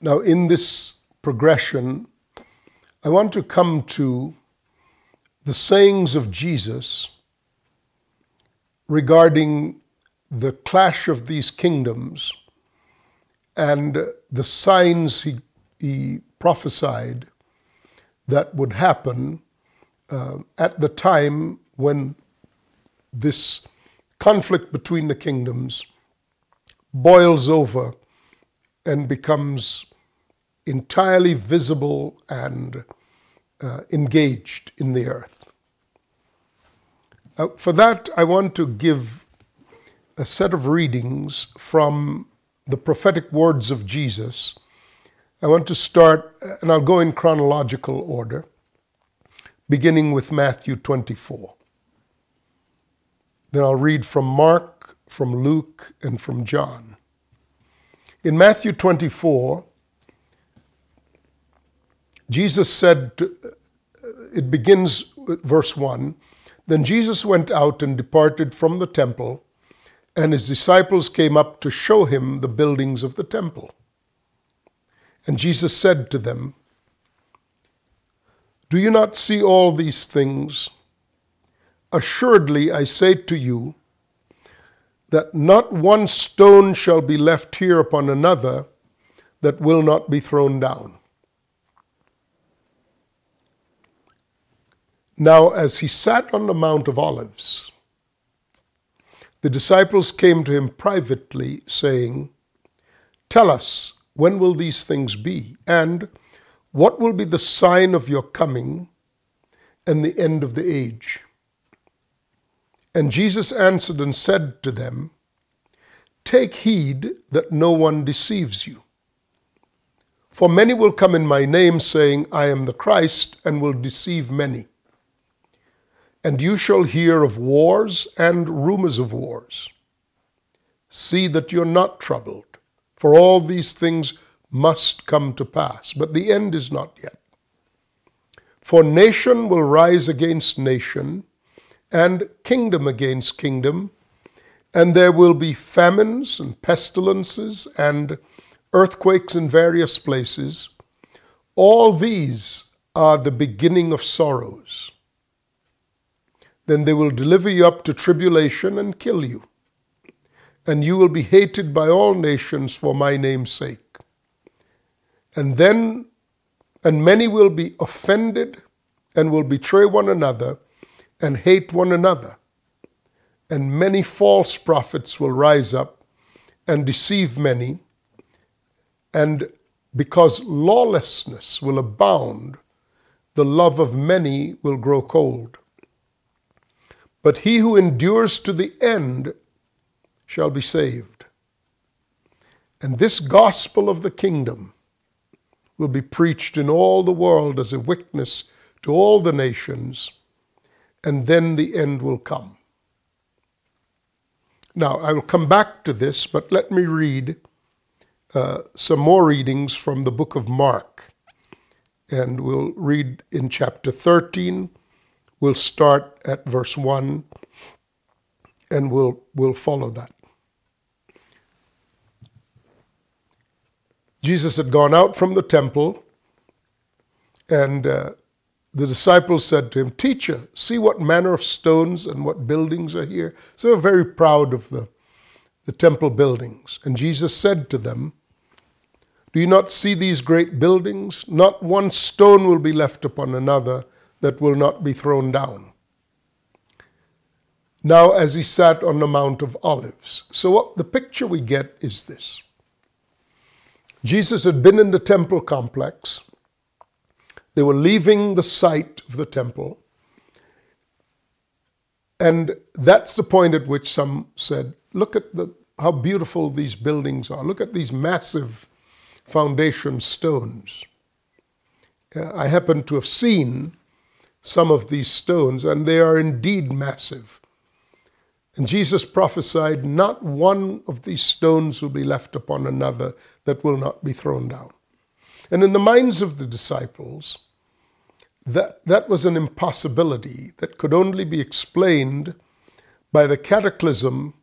Now, in this progression, I want to come to the sayings of Jesus regarding the clash of these kingdoms and the signs he, he prophesied that would happen uh, at the time when this conflict between the kingdoms boils over and becomes entirely visible and uh, engaged in the earth. Uh, for that, I want to give a set of readings from the prophetic words of Jesus. I want to start, and I'll go in chronological order, beginning with Matthew 24. Then I'll read from Mark, from Luke, and from John. In Matthew 24, Jesus said, uh, it begins verse 1 Then Jesus went out and departed from the temple and his disciples came up to show him the buildings of the temple. And Jesus said to them, Do you not see all these things? Assuredly, I say to you, that not one stone shall be left here upon another that will not be thrown down. Now, as he sat on the Mount of Olives, the disciples came to him privately, saying, Tell us, when will these things be? And what will be the sign of your coming and the end of the age? And Jesus answered and said to them, Take heed that no one deceives you. For many will come in my name, saying, I am the Christ, and will deceive many. And you shall hear of wars and rumors of wars. See that you're not troubled, for all these things must come to pass, but the end is not yet. For nation will rise against nation, and kingdom against kingdom, and there will be famines and pestilences and earthquakes in various places. All these are the beginning of sorrows. Then they will deliver you up to tribulation and kill you. And you will be hated by all nations for my name's sake. And then, and many will be offended and will betray one another and hate one another. And many false prophets will rise up and deceive many. And because lawlessness will abound, the love of many will grow cold. But he who endures to the end shall be saved. And this gospel of the kingdom will be preached in all the world as a witness to all the nations, and then the end will come. Now, I will come back to this, but let me read uh, some more readings from the book of Mark. And we'll read in chapter 13 We'll start at verse 1 and we'll, we'll follow that. Jesus had gone out from the temple, and uh, the disciples said to him, Teacher, see what manner of stones and what buildings are here. So they're very proud of the, the temple buildings. And Jesus said to them, Do you not see these great buildings? Not one stone will be left upon another that will not be thrown down. Now, as he sat on the Mount of Olives. So, what the picture we get is this Jesus had been in the temple complex, they were leaving the site of the temple. And that's the point at which some said, look at the, how beautiful these buildings are. Look at these massive foundation stones. Uh, I happen to have seen some of these stones, and they are indeed massive. And Jesus prophesied, Not one of these stones will be left upon another that will not be thrown down. And in the minds of the disciples, that, that was an impossibility that could only be explained by the cataclysm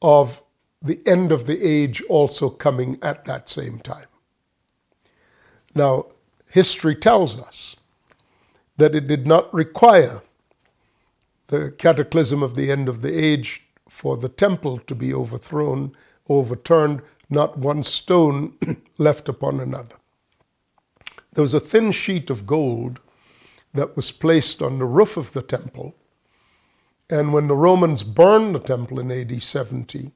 of the end of the age also coming at that same time. Now, history tells us that it did not require the cataclysm of the end of the age for the temple to be overthrown, overturned, not one stone left upon another. There was a thin sheet of gold that was placed on the roof of the temple. And when the Romans burned the temple in AD 70,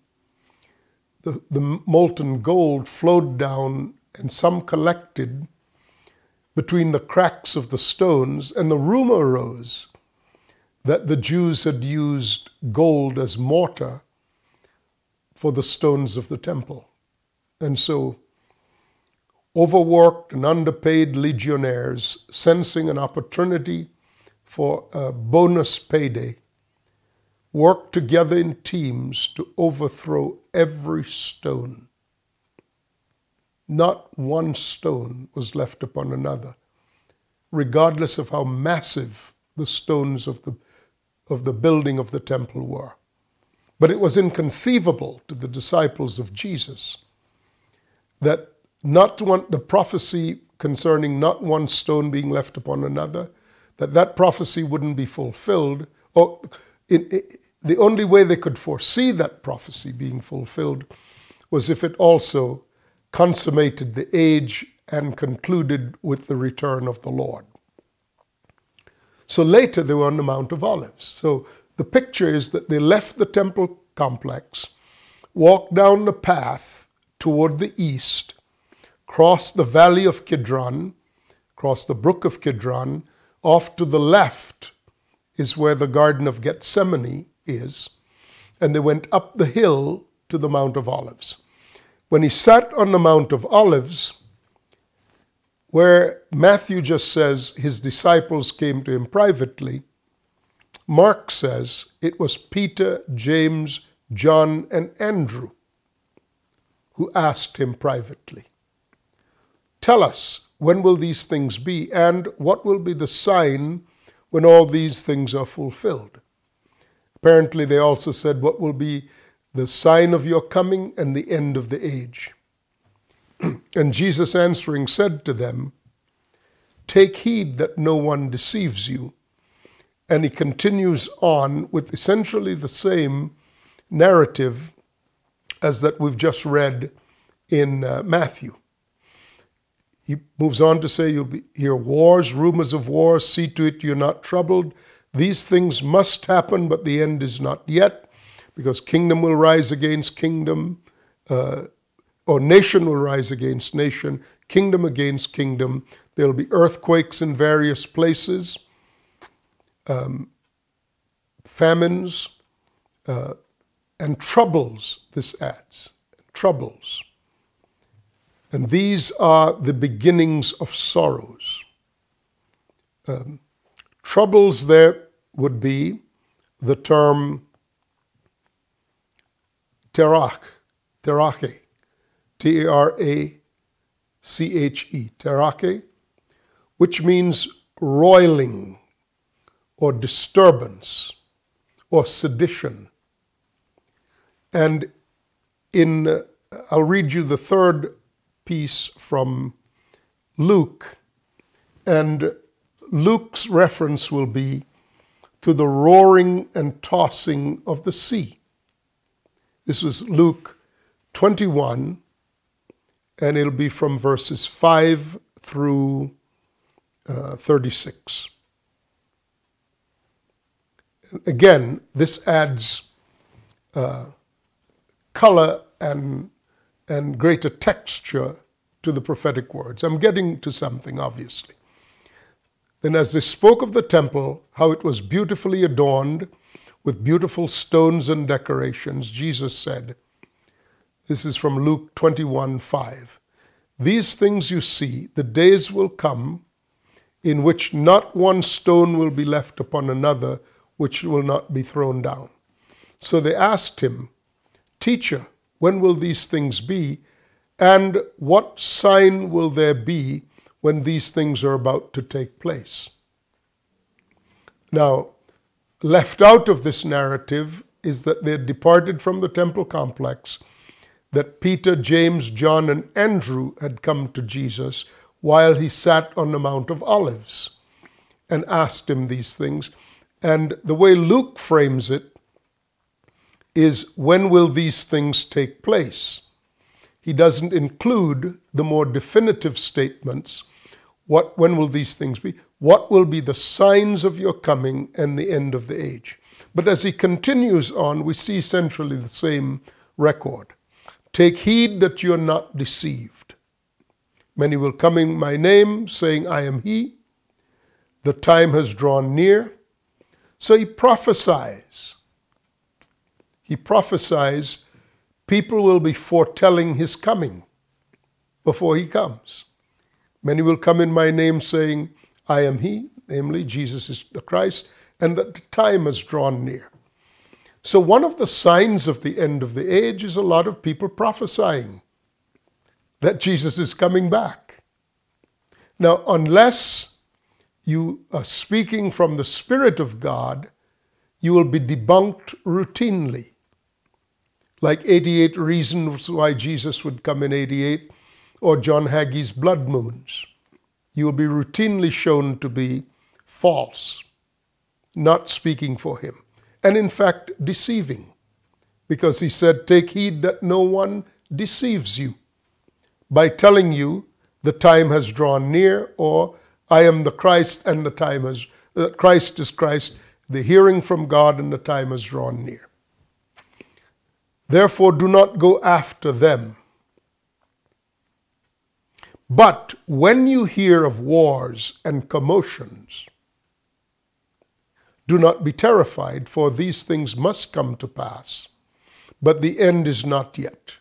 the, the molten gold flowed down and some collected between the cracks of the stones, and the rumor arose that the Jews had used gold as mortar for the stones of the temple. And so, overworked and underpaid legionnaires, sensing an opportunity for a bonus payday, worked together in teams to overthrow every stone. Not one stone was left upon another, regardless of how massive the stones of the, of the building of the temple were. But it was inconceivable to the disciples of Jesus that not one, the prophecy concerning not one stone being left upon another, that that prophecy wouldn't be fulfilled. Or in, in, the only way they could foresee that prophecy being fulfilled was if it also consummated the age and concluded with the return of the Lord. So later they were on the Mount of Olives. So the picture is that they left the temple complex, walked down the path toward the east, crossed the valley of Kidron, crossed the brook of Kidron. Off to the left is where the Garden of Gethsemane is. And they went up the hill to the Mount of Olives. When he sat on the Mount of Olives, where Matthew just says his disciples came to him privately, Mark says it was Peter, James, John, and Andrew who asked him privately, Tell us, when will these things be, and what will be the sign when all these things are fulfilled? Apparently, they also said, What will be the sign of your coming and the end of the age? and Jesus answering said to them, Take heed that no one deceives you. And he continues on with essentially the same narrative as that we've just read in uh, Matthew. He moves on to say, You'll hear wars, rumors of wars, see to it you're not troubled. These things must happen, but the end is not yet, because kingdom will rise against kingdom, uh, or nation will rise against nation, kingdom against kingdom. There'll be earthquakes in various places, um, famines, uh, and troubles, this adds. Troubles. And these are the beginnings of sorrows. Um, troubles there would be the term terach, terache, T A R A C H E, terache, which means roiling or disturbance or sedition. And in, uh, I'll read you the third piece from Luke, and Luke's reference will be to the roaring and tossing of the sea. This was Luke 21, and it'll be from verses 5 through uh, 36. Again, this adds uh, color and, and greater texture to the prophetic words. I'm getting to something, obviously. Then, as they spoke of the temple, how it was beautifully adorned with beautiful stones and decorations, Jesus said, This is from Luke 21 5. These things you see, the days will come in which not one stone will be left upon another which will not be thrown down. So they asked him, Teacher, when will these things be? And what sign will there be when these things are about to take place? Now, left out of this narrative is that they had departed from the temple complex, that Peter, James, John, and Andrew had come to Jesus while he sat on the Mount of Olives and asked him these things. And the way Luke frames it is when will these things take place? He doesn't include the more definitive statements. What, when will these things be? What will be the signs of your coming and the end of the age? But as he continues on, we see essentially the same record. Take heed that you're not deceived. Many will come in my name, saying, I am he. The time has drawn near. So he prophesies. He prophesies people will be foretelling his coming before he comes. Many will come in my name, saying, I am he, namely, Jesus is the Christ, and that the time has drawn near. So, one of the signs of the end of the age is a lot of people prophesying that Jesus is coming back. Now, unless you are speaking from the Spirit of God, you will be debunked routinely. Like 88 reasons why Jesus would come in 88, or John Hagee's blood moons. You will be routinely shown to be false, not speaking for him and in fact deceiving. Because he said, Take heed that no one deceives you by telling you the time has drawn near, or I am the Christ and the time has, uh, Christ is Christ, the hearing from God and the time has drawn near. Therefore, do not go after them. But when you hear of wars and commotions, do not be terrified, for these things must come to pass, but the end is not yet.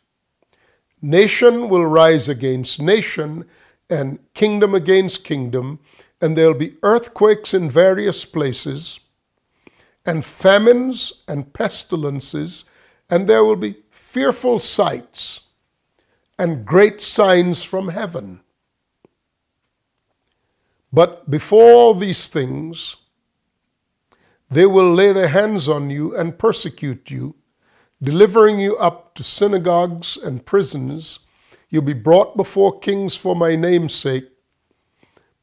Nation will rise against nation, and kingdom against kingdom, and there'll be earthquakes in various places, and famines and pestilences, and there will be fearful sights and great signs from heaven. But before all these things, they will lay their hands on you and persecute you, delivering you up to synagogues and prisons. You'll be brought before kings for my name's sake,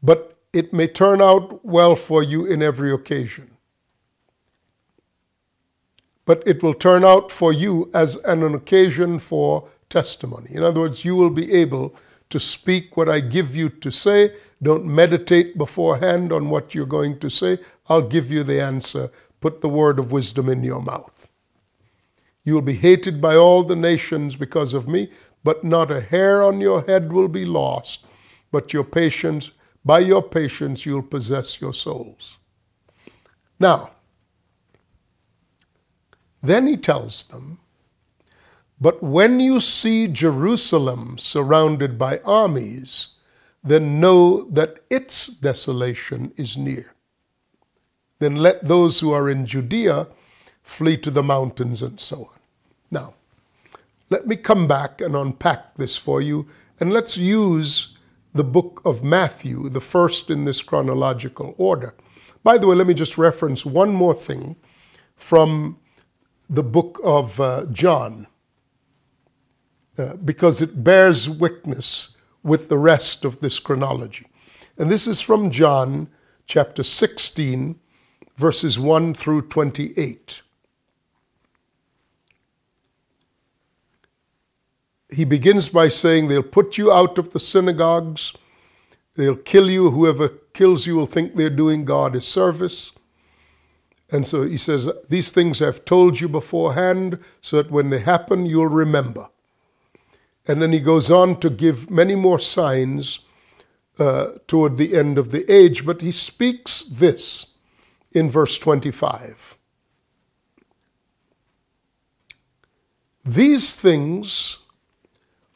but it may turn out well for you in every occasion. But it will turn out for you as an occasion for testimony. In other words, you will be able to speak what I give you to say don't meditate beforehand on what you're going to say. I'll give you the answer. Put the word of wisdom in your mouth. You'll be hated by all the nations because of me, but not a hair on your head will be lost. But your patience, by your patience, you'll possess your souls. Now, then he tells them, But when you see Jerusalem surrounded by armies, then know that its desolation is near. Then let those who are in Judea flee to the mountains and so on. Now, let me come back and unpack this for you, and let's use the book of Matthew, the first in this chronological order. By the way, let me just reference one more thing from the book of uh, John, uh, because it bears witness with the rest of this chronology. And this is from John chapter 16, verses 1 through 28. He begins by saying, They'll put you out of the synagogues, they'll kill you. Whoever kills you will think they're doing God a service. And so he says, These things I've told you beforehand, so that when they happen, you'll remember. And then he goes on to give many more signs uh, toward the end of the age, but he speaks this in verse 25. These things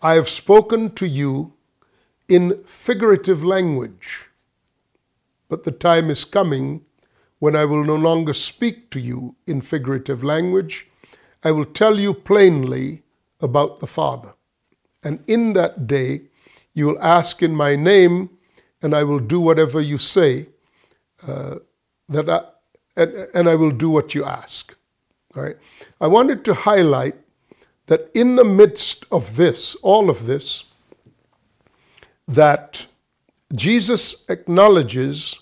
I have spoken to you in figurative language, but the time is coming when I will no longer speak to you in figurative language. I will tell you plainly about the Father. And in that day, you will ask in my name, and I will do whatever you say, uh, that I, and, and I will do what you ask. All right. I wanted to highlight that in the midst of this, all of this, that Jesus acknowledges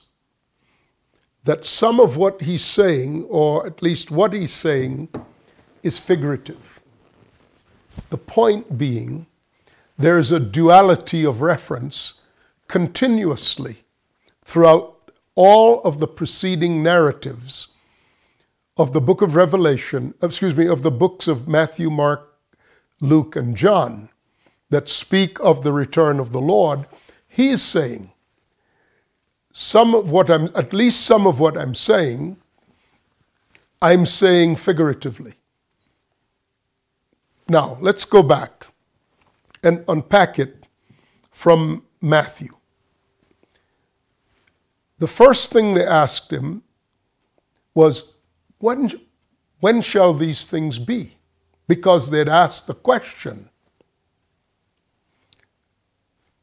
that some of what he's saying, or at least what he's saying, is figurative. The point being, there is a duality of reference continuously throughout all of the preceding narratives of the book of Revelation, uh, excuse me, of the books of Matthew, Mark, Luke, and John that speak of the return of the Lord, he is saying, some of what I'm, at least some of what I'm saying, I'm saying figuratively. Now, let's go back and unpack it from Matthew. The first thing they asked him was, when, when shall these things be? Because they'd asked the question.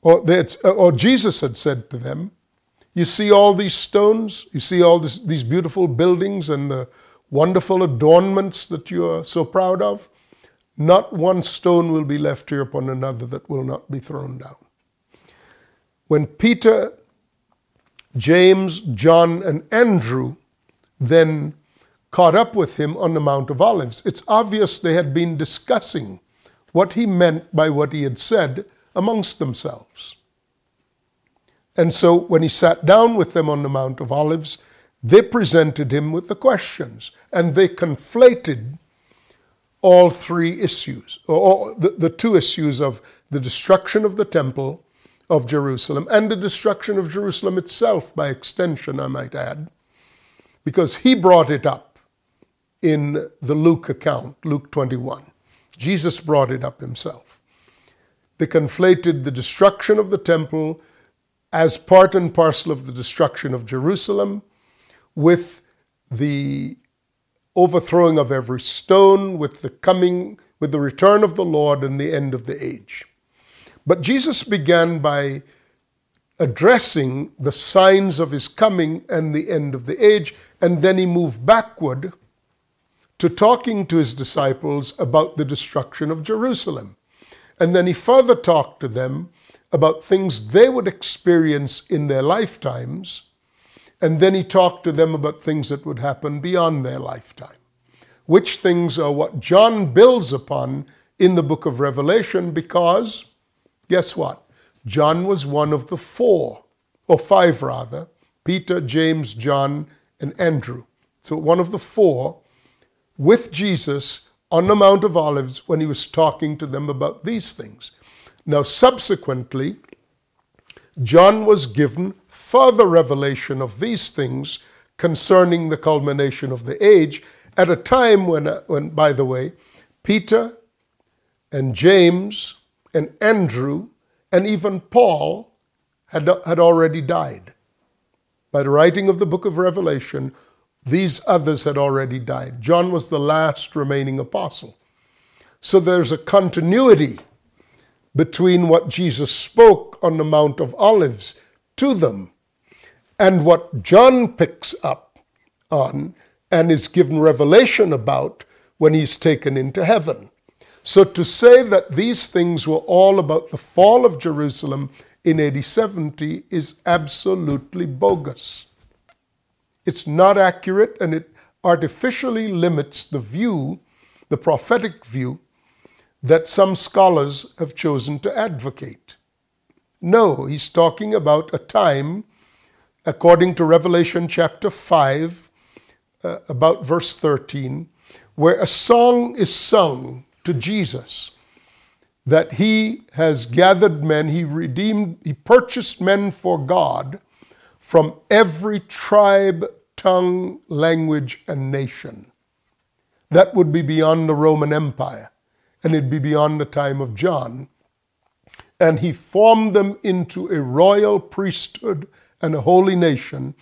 Or, or Jesus had said to them, You see all these stones? You see all this, these beautiful buildings and the wonderful adornments that you are so proud of? Not one stone will be left here upon another that will not be thrown down. When Peter, James, John, and Andrew then caught up with him on the Mount of Olives, it's obvious they had been discussing what he meant by what he had said amongst themselves. And so when he sat down with them on the Mount of Olives, they presented him with the questions and they conflated all three issues, or the, the two issues of the destruction of the temple of Jerusalem and the destruction of Jerusalem itself, by extension, I might add, because he brought it up in the Luke account, Luke 21. Jesus brought it up himself. They conflated the destruction of the temple as part and parcel of the destruction of Jerusalem with the overthrowing of every stone, with the coming, with the return of the Lord and the end of the age. But Jesus began by addressing the signs of his coming and the end of the age, and then he moved backward to talking to his disciples about the destruction of Jerusalem. And then he further talked to them about things they would experience in their lifetimes and then he talked to them about things that would happen beyond their lifetime, which things are what John builds upon in the book of Revelation because, guess what? John was one of the four, or five rather Peter, James, John, and Andrew. So one of the four with Jesus on the Mount of Olives when he was talking to them about these things. Now, subsequently, John was given further revelation of these things concerning the culmination of the age at a time when, uh, when by the way, Peter and James and Andrew and even Paul had, had already died. By the writing of the book of Revelation, these others had already died. John was the last remaining apostle. So there's a continuity between what Jesus spoke on the Mount of Olives to them and what John picks up on and is given revelation about when he's taken into heaven. So to say that these things were all about the fall of Jerusalem in AD 70 is absolutely bogus. It's not accurate and it artificially limits the view, the prophetic view, that some scholars have chosen to advocate. No, he's talking about a time according to Revelation chapter 5, uh, about verse 13, where a song is sung to Jesus that he has gathered men, he redeemed, he purchased men for God from every tribe, tongue, language, and nation. That would be beyond the Roman Empire, and it'd be beyond the time of John. And he formed them into a royal priesthood and a holy nation,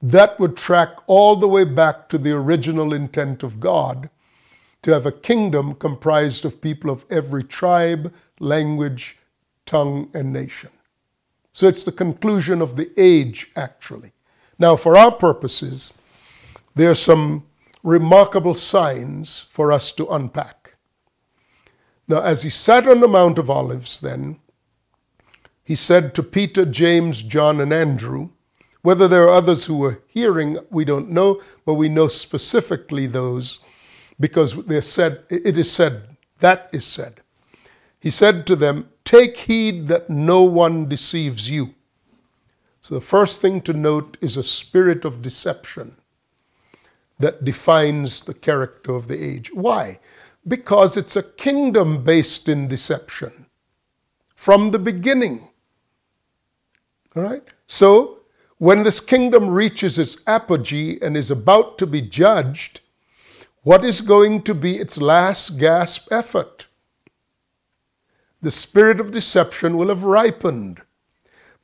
that would track all the way back to the original intent of God to have a kingdom comprised of people of every tribe, language, tongue, and nation. So it's the conclusion of the age, actually. Now, for our purposes, there are some remarkable signs for us to unpack. Now, as he sat on the Mount of Olives, then, he said to Peter, James, John, and Andrew, whether there are others who were hearing, we don't know, but we know specifically those because they're said, it is said, that is said. He said to them, Take heed that no one deceives you. So the first thing to note is a spirit of deception that defines the character of the age. Why? Because it's a kingdom based in deception from the beginning. All right? So when this kingdom reaches its apogee and is about to be judged, what is going to be its last gasp effort? The spirit of deception will have ripened.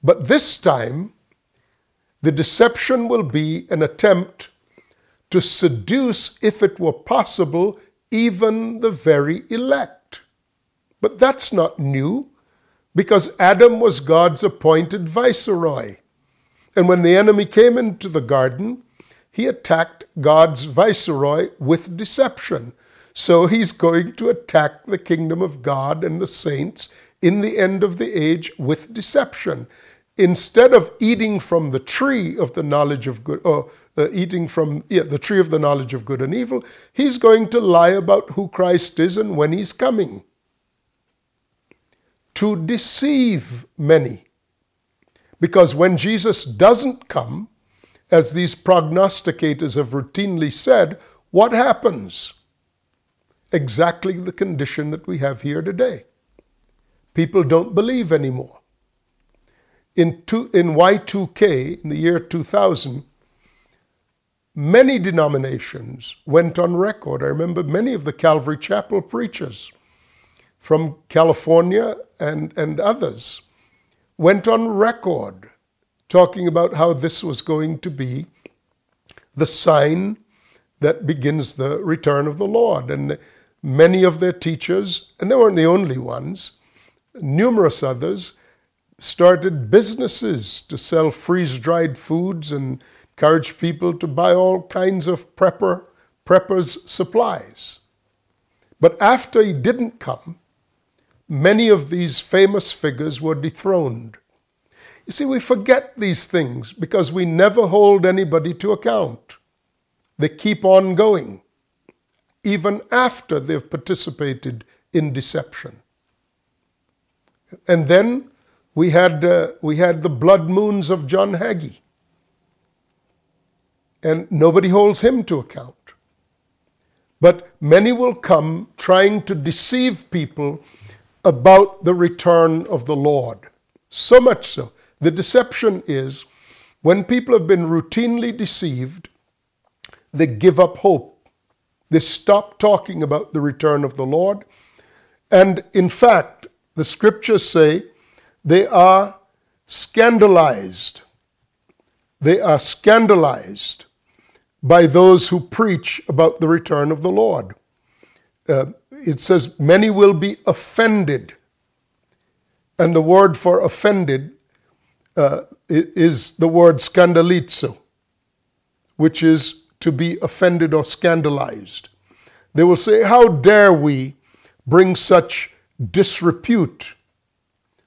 But this time, the deception will be an attempt to seduce, if it were possible, even the very elect. But that's not new, because Adam was God's appointed viceroy. And when the enemy came into the garden, he attacked God's viceroy with deception. So he's going to attack the kingdom of God and the saints in the end of the age with deception. Instead of eating from the tree of the knowledge of good, or uh, eating from yeah, the tree of the knowledge of good and evil, he's going to lie about who Christ is and when he's coming. To deceive many. Because when Jesus doesn't come, as these prognosticators have routinely said, what happens? Exactly the condition that we have here today. People don't believe anymore. In, two, in Y2K, in the year 2000, many denominations went on record. I remember many of the Calvary Chapel preachers from California and, and others went on record talking about how this was going to be the sign that begins the return of the Lord. And many of their teachers, and they weren't the only ones, numerous others, started businesses to sell freeze dried foods and encourage people to buy all kinds of prepper, preppers' supplies. But after he didn't come, many of these famous figures were dethroned. You see, we forget these things because we never hold anybody to account. They keep on going, even after they've participated in deception. And then we had, uh, we had the blood moons of John Hagee. And nobody holds him to account. But many will come trying to deceive people about the return of the Lord. So much so the deception is when people have been routinely deceived, they give up hope. They stop talking about the return of the Lord. And in fact, the scriptures say they are scandalized. They are scandalized by those who preach about the return of the Lord. Uh, it says, many will be offended. And the word for offended uh, is the word scandalizo, which is to be offended or scandalized. They will say, How dare we bring such disrepute?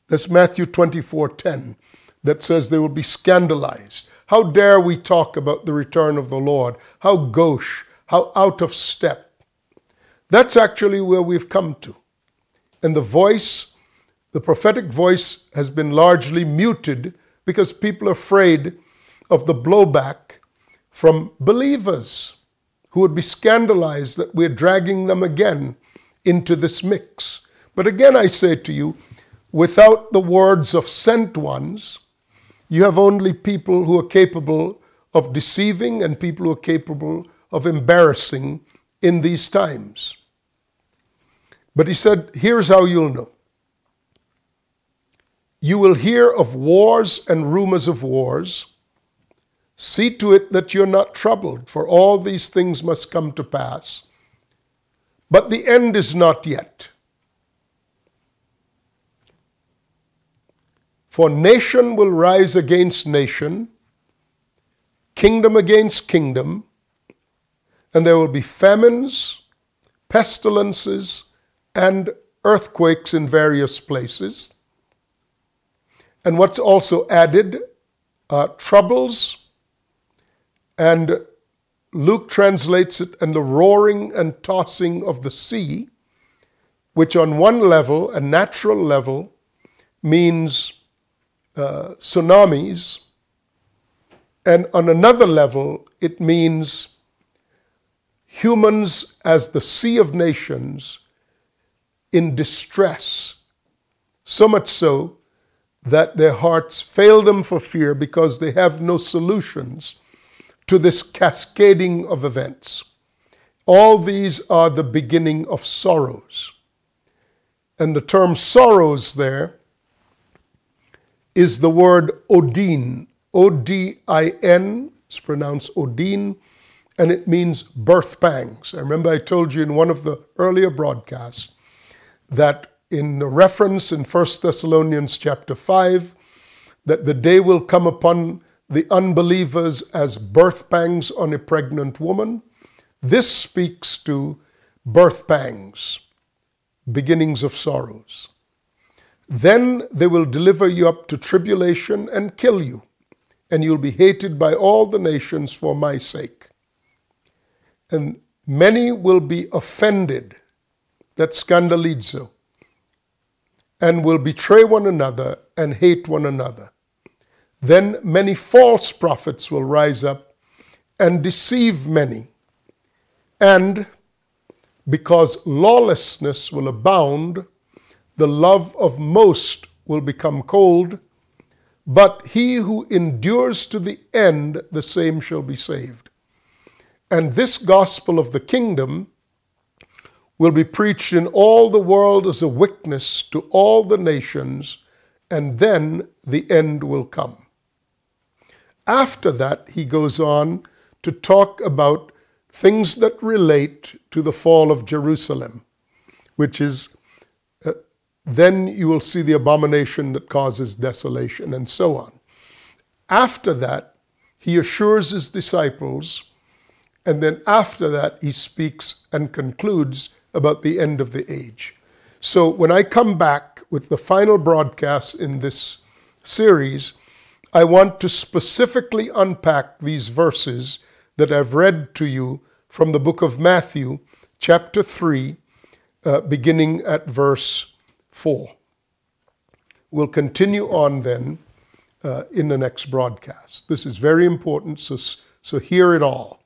That's Matthew 24 10, that says they will be scandalized. How dare we talk about the return of the Lord? How gauche, how out of step. That's actually where we've come to. And the voice, the prophetic voice, has been largely muted because people are afraid of the blowback from believers who would be scandalized that we're dragging them again into this mix. But again, I say to you, without the words of sent ones, you have only people who are capable of deceiving and people who are capable of embarrassing in these times. But he said, here's how you'll know. You will hear of wars and rumors of wars. See to it that you're not troubled, for all these things must come to pass. But the end is not yet. For nation will rise against nation, kingdom against kingdom, and there will be famines, pestilences, and earthquakes in various places. And what's also added uh, troubles, and Luke translates it, and the roaring and tossing of the sea, which on one level, a natural level, means uh, tsunamis, and on another level, it means humans as the sea of nations in distress, so much so that their hearts fail them for fear because they have no solutions to this cascading of events. All these are the beginning of sorrows. And the term sorrows there is the word odin. O D I N, it's pronounced odin, and it means birth pangs. I remember I told you in one of the earlier broadcasts that in reference in 1 Thessalonians chapter 5 that the day will come upon the unbelievers as birth pangs on a pregnant woman. This speaks to birth pangs, beginnings of sorrows. Then they will deliver you up to tribulation and kill you, and you'll be hated by all the nations for my sake. And many will be offended. That's scandalizo and will betray one another and hate one another. Then many false prophets will rise up and deceive many. And because lawlessness will abound, the love of most will become cold, but he who endures to the end, the same shall be saved. And this gospel of the kingdom will be preached in all the world as a witness to all the nations, and then the end will come. After that, he goes on to talk about things that relate to the fall of Jerusalem, which is uh, then you will see the abomination that causes desolation, and so on. After that, he assures his disciples, and then after that, he speaks and concludes about the end of the age. So when I come back with the final broadcast in this series, I want to specifically unpack these verses that I've read to you from the book of Matthew, chapter 3, uh, beginning at verse 4. We'll continue on then uh, in the next broadcast. This is very important, so, so hear it all.